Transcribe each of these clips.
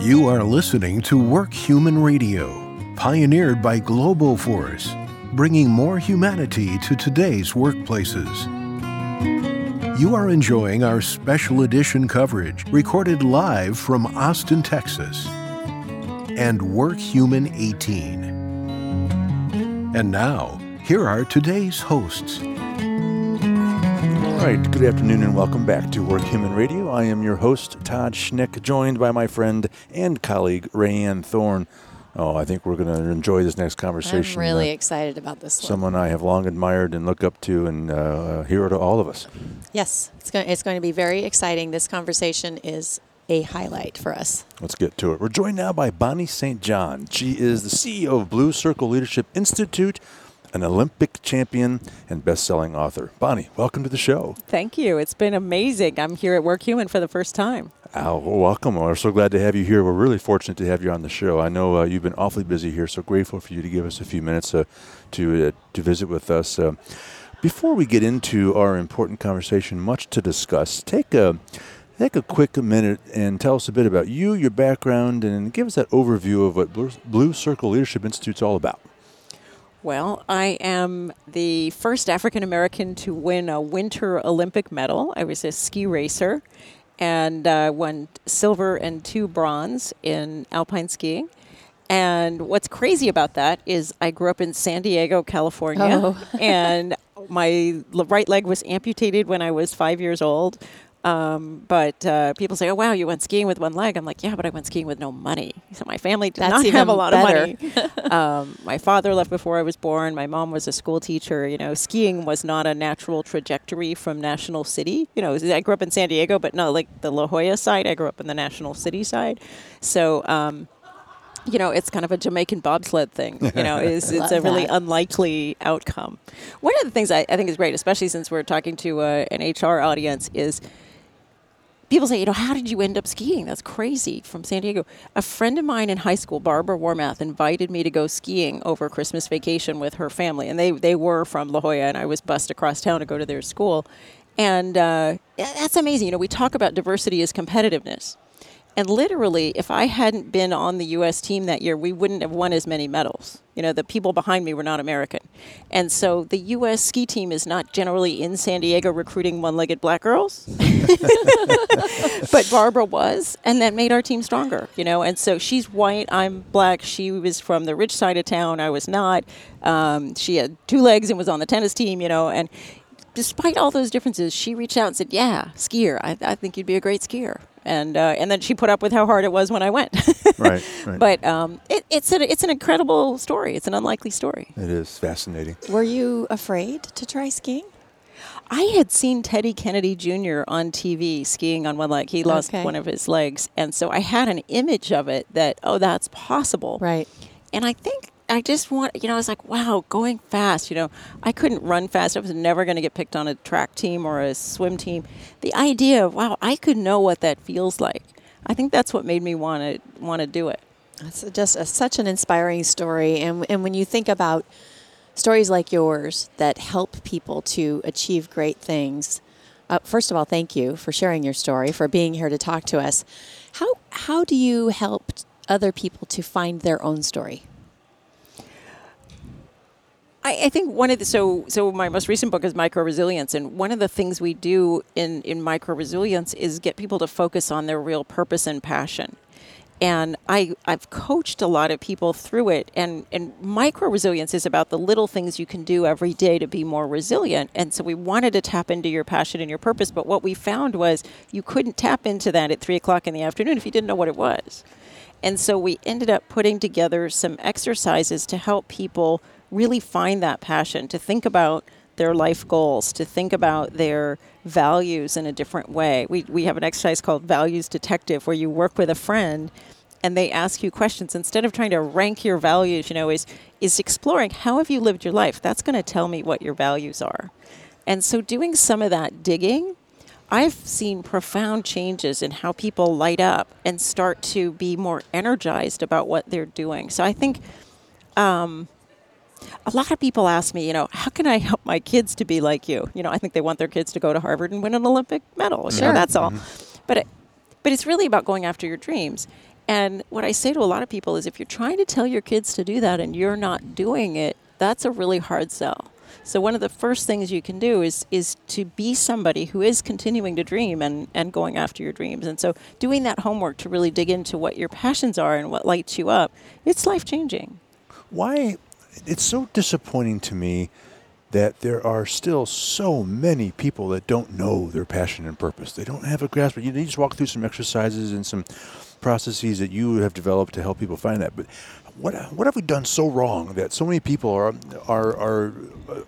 You are listening to Work Human Radio, pioneered by Globoforce, bringing more humanity to today's workplaces. You are enjoying our special edition coverage recorded live from Austin, Texas, and Work Human 18. And now, here are today's hosts. All right, good afternoon and welcome back to Work Human Radio. I am your host, Todd Schnick, joined by my friend and colleague, Rayanne Thorne. Oh, I think we're going to enjoy this next conversation. I'm really Uh, excited about this one. someone I have long admired and look up to, and uh, hero to all of us. Yes, it's going, it's going to be very exciting. This conversation is a highlight for us. Let's get to it. We're joined now by Bonnie St. John. She is the CEO of Blue Circle Leadership Institute, an Olympic champion and best-selling author. Bonnie, welcome to the show. Thank you. It's been amazing. I'm here at Work Human for the first time. Well, welcome. We're so glad to have you here. We're really fortunate to have you on the show. I know uh, you've been awfully busy here, so grateful for you to give us a few minutes uh, to uh, to visit with us. Uh, before we get into our important conversation, much to discuss, take a take a quick minute and tell us a bit about you, your background, and give us that overview of what Blue, Blue Circle Leadership Institute's all about. Well, I am the first African American to win a Winter Olympic medal. I was a ski racer and uh, won silver and two bronze in alpine skiing. And what's crazy about that is I grew up in San Diego, California, Oh. and my right leg was amputated when I was five years old. Um, but uh, people say, "Oh wow, you went skiing with one leg." I'm like, "Yeah, but I went skiing with no money." So my family did That's not have a lot better. of money. um, my father left before I was born. My mom was a school teacher. You know, skiing was not a natural trajectory from National City. You know, I grew up in San Diego, but not like the La Jolla side. I grew up in the National City side. So. Um, you know, it's kind of a Jamaican bobsled thing. You know, is it's a really that. unlikely outcome. One of the things I, I think is great, especially since we're talking to uh, an HR audience, is people say, you know, how did you end up skiing? That's crazy from San Diego. A friend of mine in high school, Barbara Warmath, invited me to go skiing over Christmas vacation with her family. And they, they were from La Jolla, and I was bused across town to go to their school. And uh, that's amazing. You know, we talk about diversity as competitiveness. And literally, if I hadn't been on the U.S. team that year, we wouldn't have won as many medals. You know, the people behind me were not American. And so the U.S. ski team is not generally in San Diego recruiting one legged black girls. but Barbara was, and that made our team stronger, you know. And so she's white, I'm black. She was from the rich side of town, I was not. Um, she had two legs and was on the tennis team, you know. And despite all those differences, she reached out and said, "Yeah, skier. I, I think you'd be a great skier." And uh, and then she put up with how hard it was when I went. Right, right. but um, it, it's a, it's an incredible story. It's an unlikely story. it is fascinating. Were you afraid to try skiing? I had seen Teddy Kennedy Jr. on TV skiing on one leg. He lost Okay. one of his legs, and so I had an image of it that oh, that's possible. Right. And I think I just want, you know, I was like, wow, going fast. You know, I couldn't run fast. I was never going to get picked on a track team or a swim team. The idea of wow, I could know what that feels like. I think that's what made me want to want to do it. It's just a, such an inspiring story. And, and when you think about stories like yours that help people to achieve great things, uh, first of all, thank you for sharing your story, for being here to talk to us. How, how do you help other people to find their own story? I, I think one of the so so my most recent book is micro resilience, and one of the things we do in in micro resilience is get people to focus on their real purpose and passion. And I I've coached a lot of people through it, and and micro resilience is about the little things you can do every day to be more resilient. And so we wanted to tap into your passion and your purpose, but what we found was you couldn't tap into that at three o'clock in the afternoon if you didn't know what it was. And so we ended up putting together some exercises to help people really find that passion, to think about their life goals, to think about their values in a different way. We, we have an exercise called Values Detective where you work with a friend and they ask you questions instead of trying to rank your values, you know, is is exploring how have you lived your life? That's going to tell me what your values are. And so doing some of that digging I've seen profound changes in how people light up and start to be more energized about what they're doing. So I think um, a lot of people ask me, you know, how can I help my kids to be like you? You know, I think they want their kids to go to Harvard and win an Olympic medal. You know, Sure. that's all. Mm-hmm. But it, but it's really about going after your dreams. And what I say to a lot of people is if you're trying to tell your kids to do that and you're not doing it, that's a really hard sell. So one of the first things you can do is is to be somebody who is continuing to dream and, and going after your dreams. And so doing that homework to really dig into what your passions are and what lights you up, it's life changing. Why it's so disappointing to me that there are still so many people that don't know their passion and purpose. They don't have a grasp. You, you just walk through some exercises and some processes that you have developed to help people find that. But what what have we done so wrong that so many people are are are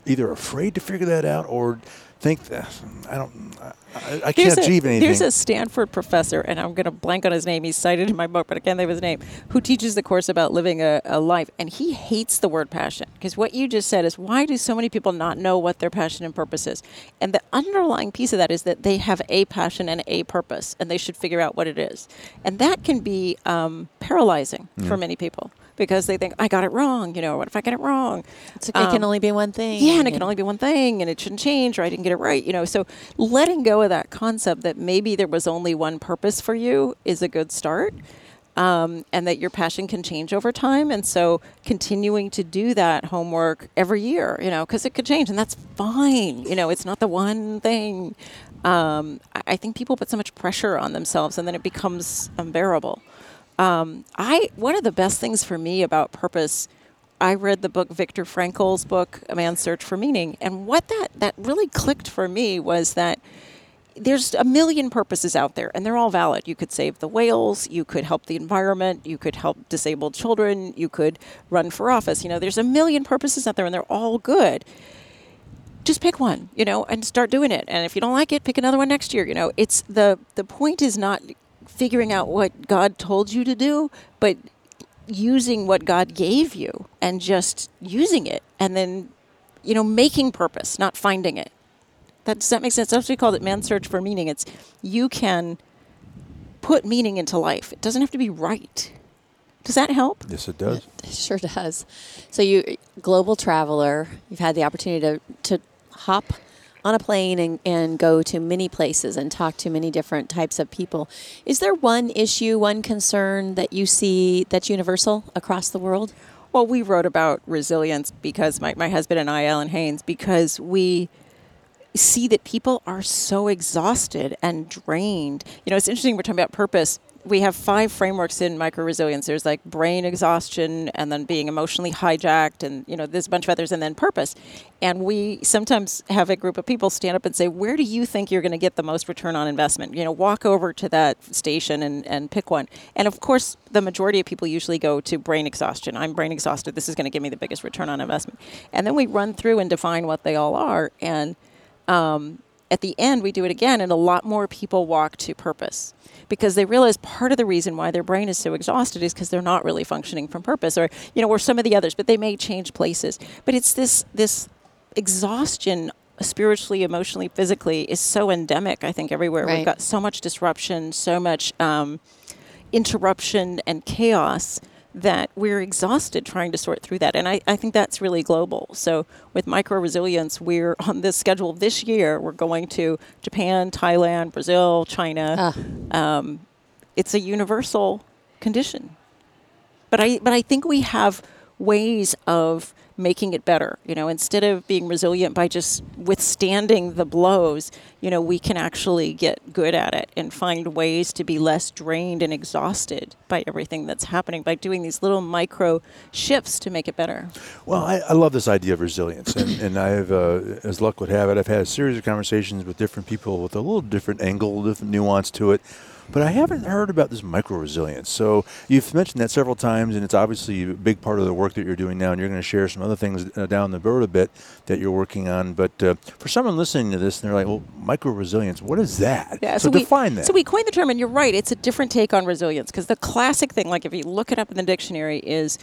either afraid to figure that out or think that I don't I, I can't a, achieve anything. There's a Stanford professor, and I'm going to blank on his name. He's cited in my book, but I can't think of his name. Who teaches the course about living a, a life, and he hates the word passion because what you just said is why do so many people not know what their passion and purpose is? And the underlying piece of that is that they have a passion and a purpose, and they should figure out what it is, and that can be um, paralyzing mm. for many people because they think I got it wrong. You know, what if I get it wrong? It's, it um, can only be one thing. Yeah, and it can only be one thing, and it shouldn't change, or I didn't get it right. You know, so letting go of that concept that maybe there was only one purpose for you is a good start. Um, and that your passion can change over time. And so continuing to do that homework every year, you know, because it could change and that's fine. You know, it's not the one thing. Um, I, I, think people put so much pressure on themselves and then it becomes unbearable. Um, I one of the best things for me about purpose. I read the book Viktor Frankl's book, A Man's Search for Meaning, and what that that really clicked for me was that there's a million purposes out there and they're all valid. You could save the whales, you could help the environment, you could help disabled children, you could run for office. You know, there's a million purposes out there and they're all good. Just pick one, you know, and start doing it. And if you don't like it, pick another one next year. You know, it's the the point is not figuring out what God told you to do, but using what God gave you and just using it and then, you know, making purpose, not finding it. That, does that make sense? That's what we call it man's search for meaning. It's you can put meaning into life. It doesn't have to be right. Does that help? Yes, it does. It sure does. So you global traveler, you've had the opportunity to, to hop on a plane and, and go to many places and talk to many different types of people. Is there one issue, one concern that you see that's universal across the world? Well, we wrote about resilience because my, my husband and I, Alan Haynes, because we see that people are so exhausted and drained. You know, it's interesting, we're talking about purpose we have five frameworks in micro resilience. There's like brain exhaustion, and then being emotionally hijacked, and you know there's a bunch of others, and then purpose. And we sometimes have a group of people stand up and say, "Where do you think you're going to get the most return on investment?" You know, walk over to that station and and pick one. And of course, the majority of people usually go to brain exhaustion. I'm brain exhausted. This is going to give me the biggest return on investment. And then we run through and define what they all are, and um, at the end we do it again, and a lot more people walk to purpose. Because they realize part of the reason why their brain is so exhausted is because they're not really functioning from purpose or you know or some of the others but they may change places. But it's this this exhaustion spiritually emotionally physically is so endemic i think everywhere. Right. we've got so much disruption so much um, interruption and chaos that we're exhausted trying to sort through that. And I, I think that's really global. So with micro resilience, we're on this schedule this year. We're going to Japan, Thailand, Brazil, China. Uh. Um, it's a universal condition. But I, but I think we have ways of making it better. You know, instead of being resilient by just withstanding the blows, you know, we can actually get good at it and find ways to be less drained and exhausted by everything that's happening by doing these little micro shifts to make it better. Well, I, I love this idea of resilience, and, and I've, uh, as luck would have it, I've had a series of conversations with different people with a little different angle, different nuance to it but I haven't heard about this micro resilience. So you've mentioned that several times, and it's obviously a big part of the work that you're doing now. And you're going to share some other things uh, down the road a bit that you're working on. But uh, for someone listening to this, and they're like, "Well, micro resilience, what is that?" Yeah, so, so define that. So we coined the term, and you're right. It's a different take on resilience because the classic thing, like if you look it up in the dictionary, is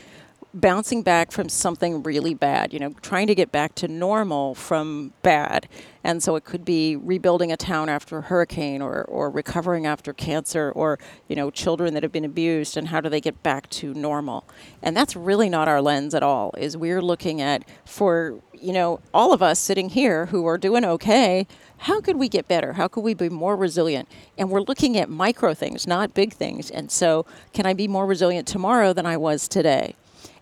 bouncing back from something really bad, you know, trying to get back to normal from bad. And so it could be rebuilding a town after a hurricane or, or recovering after cancer or, you know, children that have been abused and how do they get back to normal. And that's really not our lens at all, is we're looking at for, you know, all of us sitting here who are doing okay, how could we get better? How could we be more resilient? And we're looking at micro things, not big things. And so, can I be more resilient tomorrow than I was today?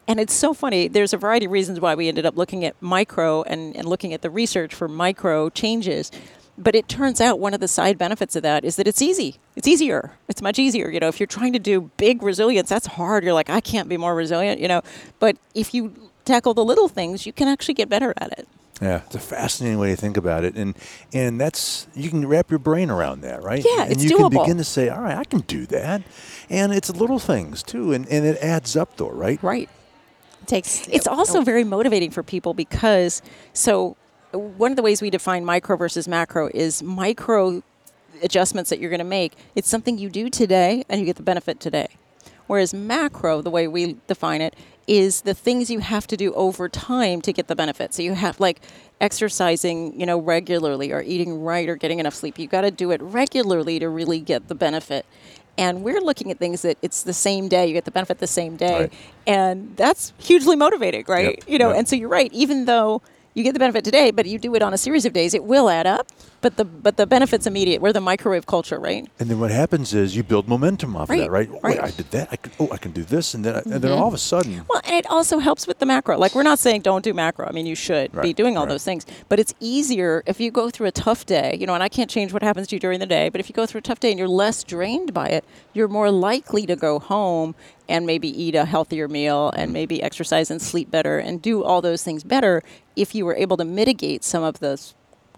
And it's so funny. There's a variety of reasons why we ended up looking at micro and, and looking at the research for micro changes. But it turns out one of the side benefits of that is that it's easy. It's easier. It's much easier. You know, if you're trying to do big resilience, that's hard. You're like, I can't be more resilient, you know. But if you tackle the little things, you can actually get better at it. Yeah, it's a fascinating way to think about it, and and that's you can wrap your brain around that, right? Yeah, and it's you doable. can begin to say, all right, I can do that, and it's little things too, and and it adds up though, right? Right. Takes. It's also very motivating for people because so one of the ways we define micro versus macro is micro adjustments that you're going to make. It's something you do today and you get the benefit today. Whereas macro, the way we define it, is the things you have to do over time to get the benefit. So you have like exercising, you know, regularly or eating right or getting enough sleep. You got to do it regularly to really get the benefit. And we're looking at things that it's the same day, you get the benefit the same day. Right. And that's hugely motivating, right? Yep, You know, yep. and so you're right, even though you get the benefit today, but you do it on a series of days, it will add up. But the but the benefit's immediate. We're the microwave culture, right? And then what happens is you build momentum off of Right, that, right? Wait, right. I did that. I can, oh, I can do this, and then I, and then mm-hmm. all of a sudden, Well, and it also helps with the macro. Like we're not saying don't do macro. I mean, you should be doing all right. those things. But it's easier if you go through a tough day, you know, and I can't change what happens to you during the day, but if you go through a tough day and you're less drained by it, you're more likely to go home and maybe eat a healthier meal and mm-hmm. maybe exercise and sleep better and do all those things better if you were able to mitigate some of the s-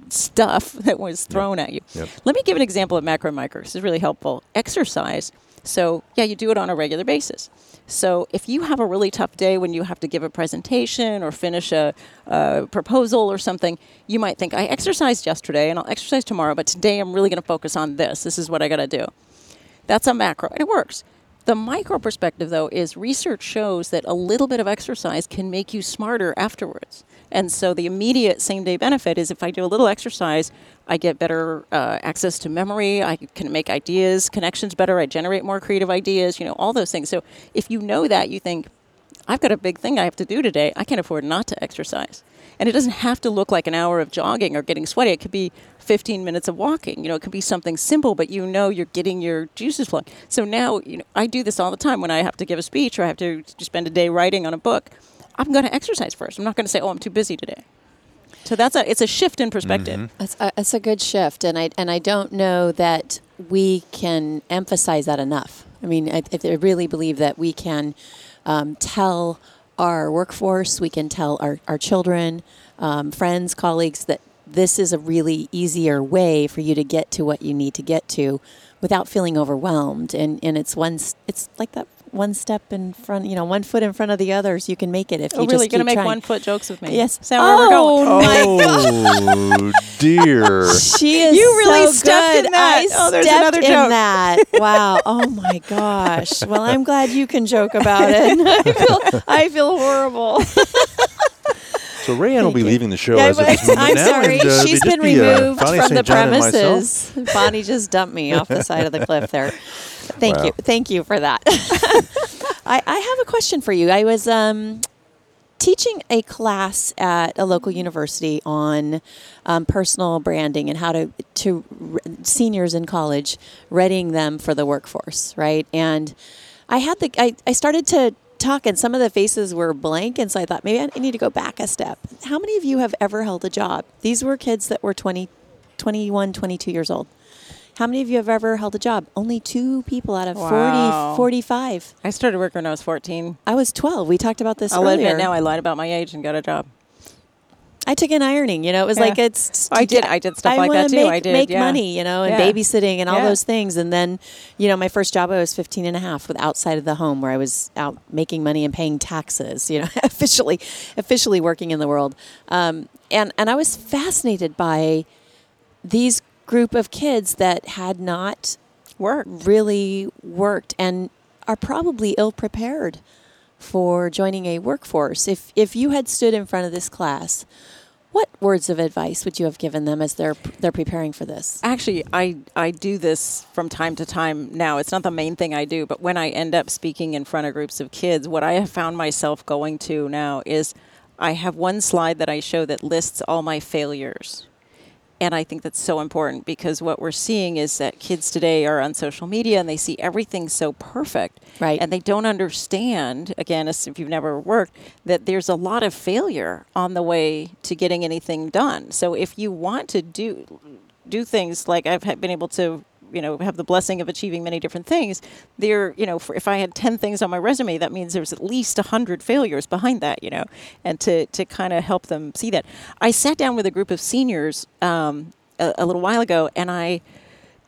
stuff that was thrown at you. Yep. Let me give an example of macro and micro. This is really helpful. Exercise. So, yeah, you do it on a regular basis. So, if you have a really tough day when you have to give a presentation or finish a, a proposal or something, you might think, I exercised yesterday and I'll exercise tomorrow, but today I'm really going to focus on this. This is what I got to do. That's a macro, and it works. The micro perspective, though, is research shows that a little bit of exercise can make you smarter afterwards. And so the immediate same day benefit is if I do a little exercise, I get better uh, access to memory, I can make ideas, connections better, I generate more creative ideas, you know, all those things. So if you know that, you think, I've got a big thing I have to do today. I can't afford not to exercise. And it doesn't have to look like an hour of jogging or getting sweaty. It could be 15 minutes of walking. You know, it could be something simple, but you know you're getting your juices flowing. So now, you know, I do this all the time when I have to give a speech or I have to spend a day writing on a book. I'm going to exercise first. I'm not going to say, "Oh, I'm too busy today." So that's a it's a shift in perspective. That's a, that's a good shift, and I and I don't know that we can emphasize that enough. I mean, I, I really believe that we can um, tell our workforce, we can tell our our children, um, friends, colleagues that this is a really easier way for you to get to what you need to get to, without feeling overwhelmed. And and it's one it's like that one step in front, you know, one foot in front of the others. You can make it if you Oh, you really? just Going to keep make trying. one foot jokes with me? Yes. Is that where we're going? Oh, oh dear. She is You really so stepped good. in that. I Oh, there's stepped another in that. Wow. Oh my gosh. Well, I'm glad you can joke about it. I feel I feel horrible. So Rayanne will be you. leaving the show Yeah, as of this moment I'm now, sorry. and, uh, She's it'll been just be, uh, removed Bonnie from the John and myself. premises. Bonnie just dumped me off the side of the cliff there. Thank Wow. you. Thank you for that. I, I have a question for you. I was um, teaching a class at a local university on um, personal branding and how to to r- seniors in college, readying them for the workforce, right? And I had the I, I started to talk and some of the faces were blank and so I thought maybe I need to go back a step. How many of you have ever held a job? These were kids that were 20 21, 22 years old. How many of you have ever held a job? Only two people out of Wow. 40, 45. I started work when I was 14. I was 12. We talked about this I'll earlier. admit now I lied about my age and got a job. I took in ironing. You know, it was Yeah. like it's. I did- I did stuff I like that too. Make, I did, make yeah. money, you know, and Yeah. babysitting and all those things. And then, you know, my first job I was 15 and a half with outside of the home where I was out making money and paying taxes. You know, officially, officially working in the world. Um, and and I was fascinated by these group of kids that had not Work. really worked and are probably ill prepared for joining a workforce. If if you had stood in front of this class, what words of advice would you have given them as they're they're preparing for this? Actually, I I do this from time to time now. It's not the main thing I do, but when I end up speaking in front of groups of kids, what I have found myself going to now is I have one slide that I show that lists all my failures. And I think that's so important because what we're seeing is that kids today are on social media and they see everything so perfect. Right. And they don't understand, again, as if you've never worked, that there's a lot of failure on the way to getting anything done. So if you want to do do things like I've been able to you know have the blessing of achieving many different things there you know if i had 10 things on my resume that means there's at least 100 failures behind that you know and to to kind of help them see that. I sat down with a group of seniors um, a, a little while ago and i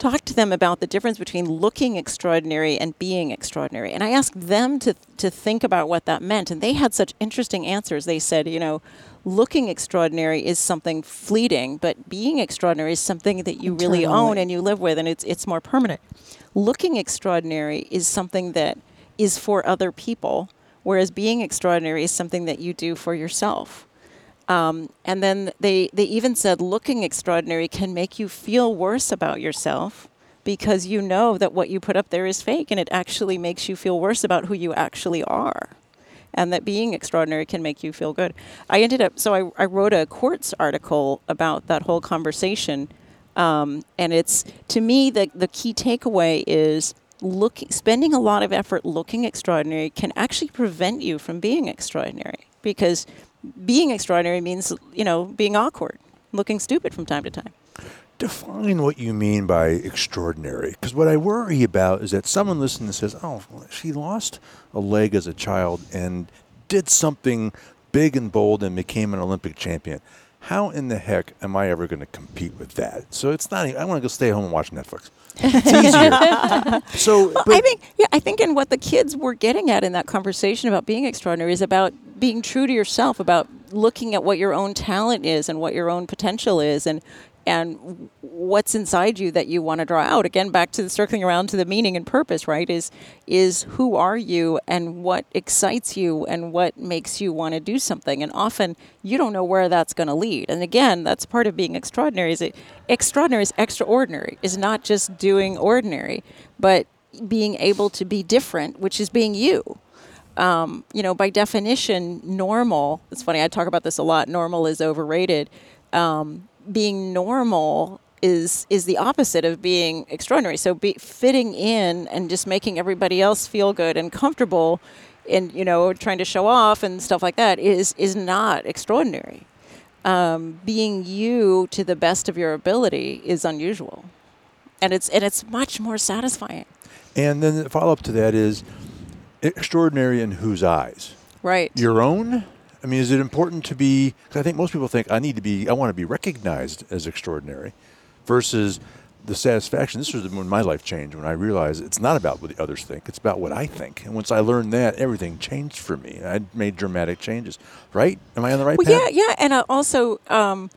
talked to them about the difference between looking extraordinary and being extraordinary. And I asked them to, to think about what that meant. And they had such interesting answers. They said, you know, looking extraordinary is something fleeting, but being extraordinary is something that you really own and you live with, and it's, it's more permanent. Looking extraordinary is something that is for other people, whereas being extraordinary is something that you do for yourself. Um, and then they, they even said looking extraordinary can make you feel worse about yourself because you know that what you put up there is fake and it actually makes you feel worse about who you actually are. And that being extraordinary can make you feel good. I ended up, so I, I wrote a Quartz article about that whole conversation. Um, and it's, to me, the, the key takeaway is look, spending a lot of effort looking extraordinary can actually prevent you from being extraordinary because being extraordinary means you know being awkward looking stupid from time to time Define what you mean by extraordinary. Because what I worry about is that someone listening says, oh, she lost a leg as a child and did something big and bold and became an Olympic champion. How in the heck am I ever going to compete with that? So it's not, I want to go stay home and watch Netflix. It's easier. so, but, I think yeah, I think in what the kids were getting at in that conversation about being extraordinary is about being true to yourself, about looking at what your own talent is and what your own potential is and and what's inside you that you want to draw out. Again, back to the circling around to the meaning and purpose, right? Is is who are you and what excites you and what makes you want to do something. And often you don't know where that's going to lead. And again, that's part of being extraordinary. Is it extraordinary is extraordinary. Is not just doing ordinary, but being able to be different, which is being you um, you know, by definition, normal. It's funny. I talk about this a lot. Normal is overrated. Um, being normal is is the opposite of being extraordinary. So, be fitting in and just making everybody else feel good and comfortable, and you know, trying to show off and stuff like that is is not extraordinary. Um, being you to the best of your ability is unusual, and it's and it's much more satisfying. and then the follow up to that is extraordinary in whose eyes? Right. your own? I mean, is it important to be? Because I think most people think I need to be. I want to be recognized as extraordinary, versus the satisfaction. This was when my life changed when I realized it's not about what the others think; it's about what I think. And once I learned that, everything changed for me. I made dramatic changes. Right? Am I on the right Well, path? yeah, yeah, and uh, also, um,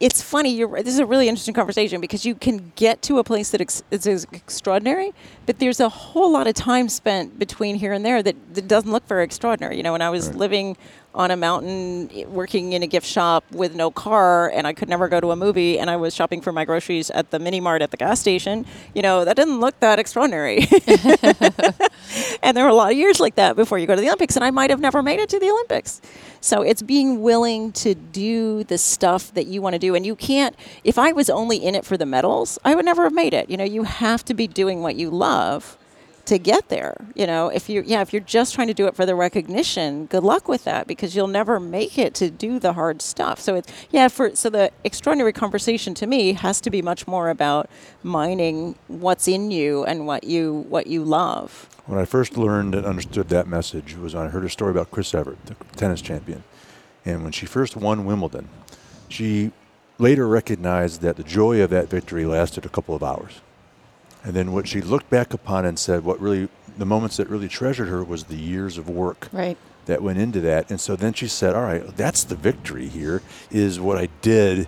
it's funny. You're, this is a really interesting conversation because you can get to a place that ex- is is extraordinary, but there's a whole lot of time spent between here and there that, that doesn't look very extraordinary. You know, when I was Right. living on a mountain, working in a gift shop with no car, and I could never go to a movie, and I was shopping for my groceries at the mini mart at the gas station. You know, that didn't look that extraordinary. and there were a lot of years like that before you go to the Olympics, and I might have never made it to the Olympics. So it's being willing to do the stuff that you want to do, and you can't. If I was only in it for the medals, I would never have made it. You know, you have to be doing what you love to get there. You know, if you yeah, if you're just trying to do it for the recognition, good luck with that because you'll never make it to do the hard stuff. So it's yeah, for so the extraordinary conversation to me has to be much more about mining what's in you and what you what you love. When I first learned and understood that message was when I heard a story about Chris Evert, the tennis champion. And when she first won Wimbledon, she later recognized that the joy of that victory lasted a couple of hours. And then what she looked back upon and said, what really, the moments that really treasured her was the years of work Right. that went into that. And so then she said, all right, that's the victory here, is what I did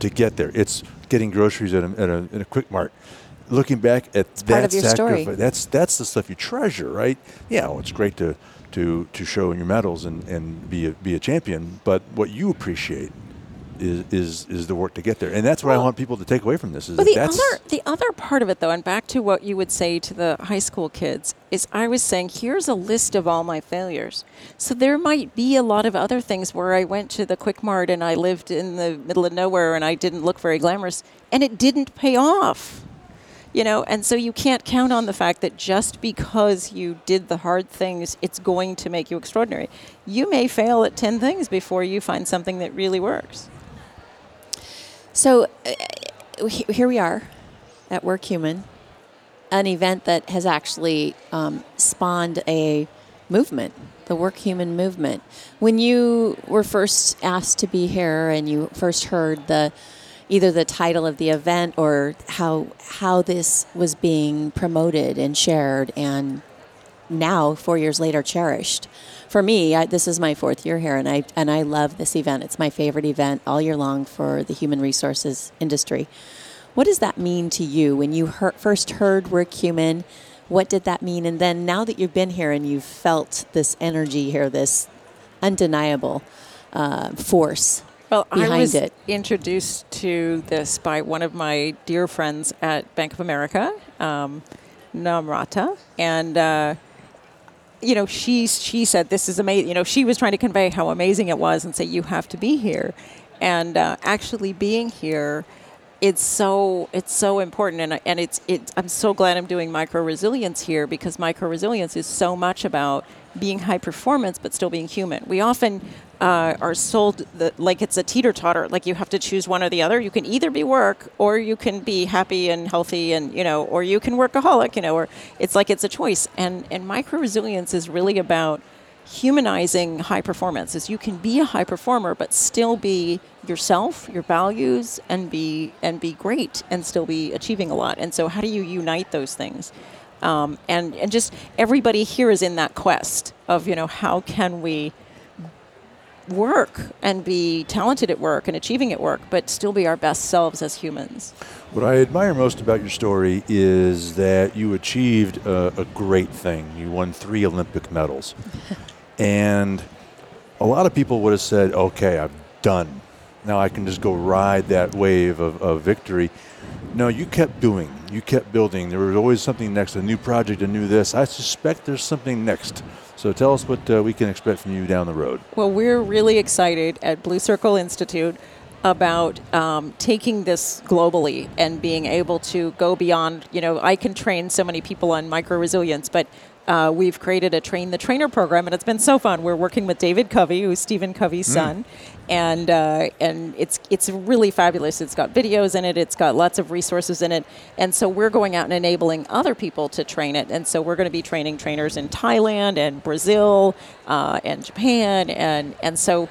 to get there. It's getting groceries at a, at a, in a quick mart. Looking back at that part story. sacrifice, that's that's the stuff you treasure, right? Yeah, well, it's great to to to show your medals and, and be a, be a champion. But what you appreciate is is is the work to get there, and that's what I want people to take away from this. Is But the other the other part of it though, and back to what you would say to the high school kids, is I was saying, here's a list of all my failures. So there might be a lot of other things where I went to the Quick Mart and I lived in the middle of nowhere and I didn't look very glamorous and it didn't pay off. You know, and so you can't count on the fact that just because you did the hard things, it's going to make you extraordinary. You may fail at 10 things before you find something that really works. So uh, here we are at Work Human, an event that has actually um, spawned a movement, the Work Human movement. When you were first asked to be here and you first heard the either the title of the event or how how this was being promoted and shared and now four years later cherished. For me I, this is my fourth year here and I and I love this event. It's my favorite event all year long for the human resources industry. What does that mean to you? When you heard, first heard work human what did that mean? And then now that you've been here and you've felt this energy here this undeniable uh, force Well, I was it. introduced to this by one of my dear friends at Bank of America, um, Namrata, and uh, you know, she she said this is amazing. You know, she was trying to convey how amazing it was and say you have to be here, and uh, actually being here. It's so it's so important, and and it's it. I'm so glad I'm doing micro resilience here because micro resilience is so much about being high performance but still being human. We often uh, are sold the, like it's a teeter totter, like you have to choose one or the other. You can either be work or you can be happy and healthy, and you know, or you can workaholic, you know, or it's like it's a choice. And and micro resilience is really about humanizing high performance is you can be a high performer but still be yourself your values and be and be great and still be achieving a lot and so how do you unite those things um, and and just everybody here is in that quest of you know how can we work and be talented at work and achieving at work but still be our best selves as humans What I admire most about your story is that you achieved a, a great thing. You won three Olympic medals. and a lot of people would have said, okay, I'm done. Now I can just go ride that wave of, of victory. No, you kept doing. You kept building. There was always something next, a new project, a new this. I suspect there's something next. So tell us what uh, we can expect from you down the road. Well, we're really excited at Blue Circle Institute about um, taking this globally and being able to go beyond. You know, I can train so many people on micro resilience, but uh, we've created a train the trainer program, and it's been so fun. We're working with David Covey, who's Stephen Covey's son, and uh, and it's it's really fabulous. It's got videos in it. It's got lots of resources in it, and so we're going out and enabling other people to train it. And so we're going to be training trainers in Thailand and Brazil uh, and Japan, and and so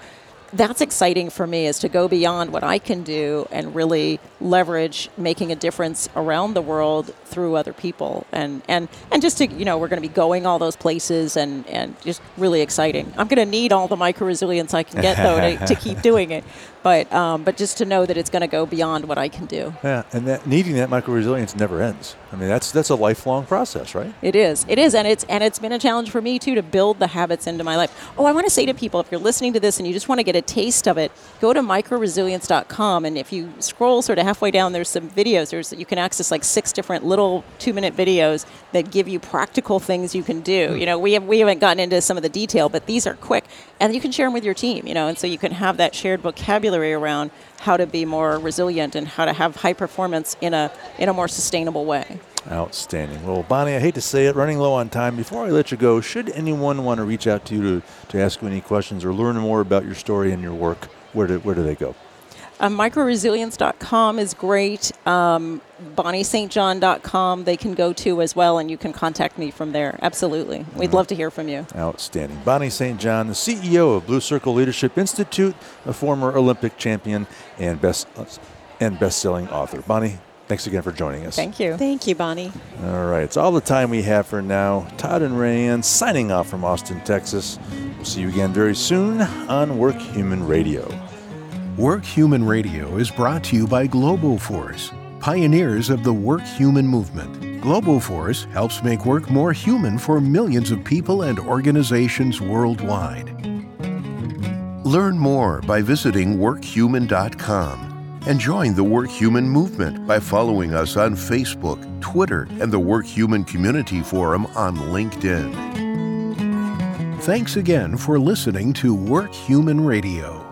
that's exciting for me is to go beyond what I can do and really leverage making a difference around the world through other people and and and just to you know we're going to be going all those places and and just really exciting. I'm going to need all the micro resilience I can get though to, to keep doing it, but um, but just to know that it's going to go beyond what I can do. Yeah, and that needing that micro resilience never ends. I mean, that's that's a lifelong process, right? It is. It is, and it's and it's been a challenge for me too to build the habits into my life. Oh, I want to say to people, if you're listening to this and you just want to get a taste of it, go to microresilience.com, and if you scroll sort of halfway down, there's some videos. There's you can access like six different little two-minute videos that give you practical things you can do. You know, we have we haven't gotten into some of the detail, but these are quick, and you can share them with your team. You know, and so you can have that shared vocabulary around how to be more resilient and how to have high performance in a in a more sustainable way. Outstanding. Well, Bonnie, I hate to say it, running low on time. Before I let you go, should anyone want to reach out to you to, to ask you any questions or learn more about your story and your work, where do, where do they go? Uh, microresilience.com is great. Um, BonnieSt.John.com they can go to as well, and you can contact me from there. Absolutely. We'd love to hear from you. Outstanding. Bonnie St. John, the CEO of Blue Circle Leadership Institute, a former Olympic champion and best and best-selling author. Bonnie, thanks again for joining us. Thank you. Thank you, Bonnie. All right, it's all the time we have for now. Todd and Rayanne signing off from Austin, Texas. We'll see you again very soon on Work Human Radio. Work Human Radio is brought to you by Globoforce, pioneers of the Work Human movement. Globoforce helps make work more human for millions of people and organizations worldwide. Learn more by visiting workhuman.com and join the Work Human movement by following us on Facebook, Twitter, and the Work Human Community Forum on LinkedIn. Thanks again for listening to Work Human Radio.